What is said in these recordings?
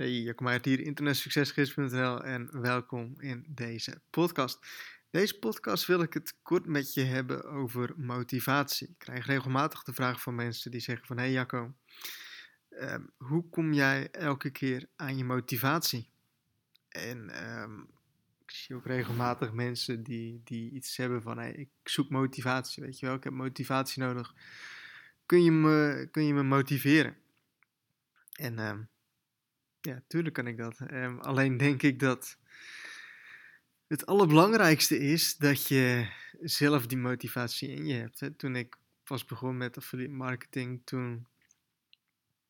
Hey, Jacco Meijer hier, internetsuccesgids.nl en welkom in deze podcast. Deze podcast wil ik het kort met je hebben over motivatie. Ik krijg regelmatig de vraag van mensen die zeggen van... Hey Jacco, ehm, hoe kom jij elke keer aan je motivatie? En ehm, ik zie ook regelmatig mensen die, die iets hebben van... Hey, ik zoek motivatie, weet je wel, ik heb motivatie nodig. Kun je me, kun je me motiveren? En... Ehm, ja, tuurlijk kan ik dat. Um, alleen denk ik dat het allerbelangrijkste is dat je zelf die motivatie in je hebt. Hè. Toen ik was begonnen met affiliate marketing, toen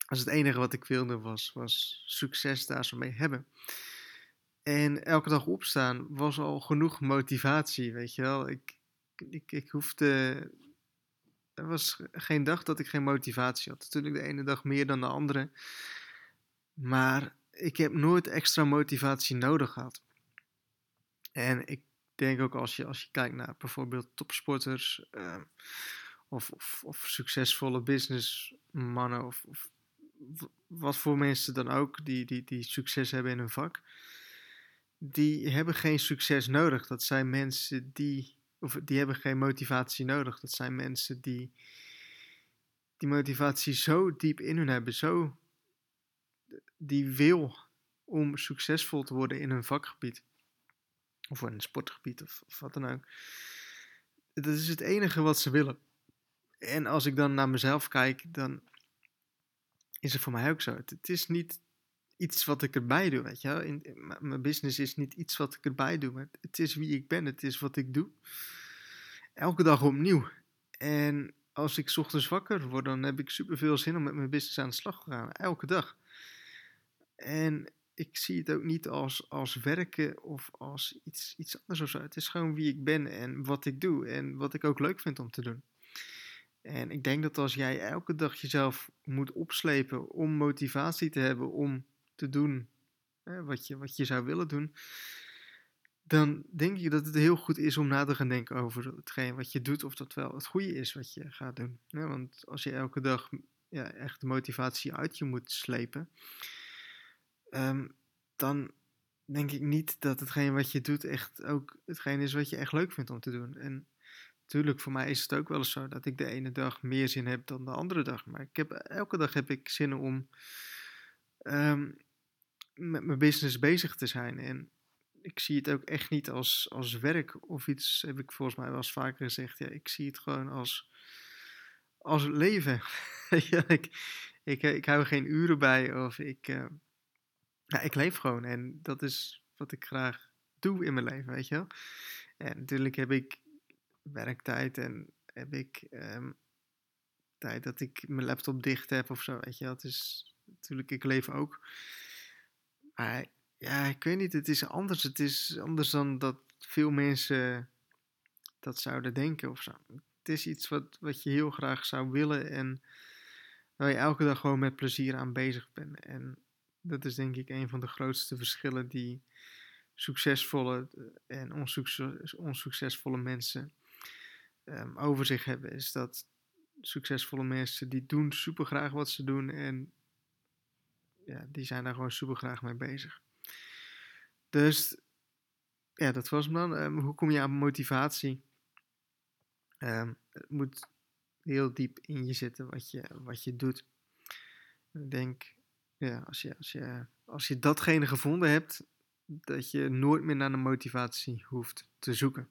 was het enige wat ik wilde was, was succes daar zo mee hebben. En elke dag opstaan was al genoeg motivatie, weet je wel. Ik, ik, ik hoefde. Er was geen dag dat ik geen motivatie had. Natuurlijk de ene dag meer dan de andere. Maar ik heb nooit extra motivatie nodig gehad. En ik denk ook als je, als je kijkt naar bijvoorbeeld topsporters of, of, of, succesvolle businessmannen of, of wat voor mensen dan ook die, die, die succes hebben in hun vak, die hebben geen succes nodig. Dat zijn mensen die, of die hebben geen motivatie nodig. Dat zijn mensen die die motivatie zo diep in hun hebben, zo die wil om succesvol te worden in hun vakgebied. Of in een sportgebied of, wat dan ook. Dat is het enige wat ze willen. En als ik dan naar mezelf kijk, dan is het voor mij ook zo. Het, is niet iets wat ik erbij doe, weet je wel. In, mijn business is niet iets wat ik erbij doe. Maar het is wie ik ben, het is wat ik doe. Elke dag opnieuw. En als ik ochtends wakker word, dan heb ik super veel zin om met mijn business aan de slag te gaan. Elke dag. En ik zie het ook niet als, als werken of als iets, iets anders of zo. Het is gewoon wie ik ben en wat ik doe en wat ik ook leuk vind om te doen. En ik denk dat als jij elke dag jezelf moet opslepen om motivatie te hebben om te doen hè, wat, je, wat je zou willen doen, dan denk ik dat het heel goed is om na te gaan denken over hetgeen wat je doet, of dat wel het goede is wat je gaat doen. want als je elke dag ja, echt de motivatie uit je moet slepen, Ehm, dan denk ik niet dat hetgeen wat je doet echt ook hetgeen is wat je echt leuk vindt om te doen. En natuurlijk, voor mij is het ook wel eens zo dat ik de ene dag meer zin heb dan de andere dag. Maar ik heb, elke dag heb ik zin om um, met mijn business bezig te zijn. En ik zie het ook echt niet als, als werk of iets, heb ik volgens mij wel eens vaker gezegd. Ja, ik zie het gewoon als, als leven. ik, ik, ik hou geen uren bij of ik... Uh, ja, ik leef gewoon en dat is wat ik graag doe in mijn leven, weet je wel. En natuurlijk heb ik werktijd en heb ik um, tijd dat ik mijn laptop dicht heb of zo, weet je wel. Het is natuurlijk, ik leef ook. Maar ja, ik weet niet, het is anders. Het is anders dan dat veel mensen dat zouden denken of zo. Het is iets wat, wat je heel graag zou willen en waar je elke dag gewoon met plezier aan bezig bent. En dat is denk ik een van de grootste verschillen die succesvolle eh, en onsuccesvolle mensen um, over zich hebben. Is dat succesvolle mensen die doen super graag wat ze doen en ja, die zijn daar gewoon super graag mee bezig. Dus ja, dat was hem dan. Um, hoe kom je aan motivatie? Um, het moet heel diep in je zitten wat je, wat je doet. Ik denk ja, als je, als, je, als je datgene gevonden hebt, dat je nooit meer naar de motivatie hoeft te zoeken.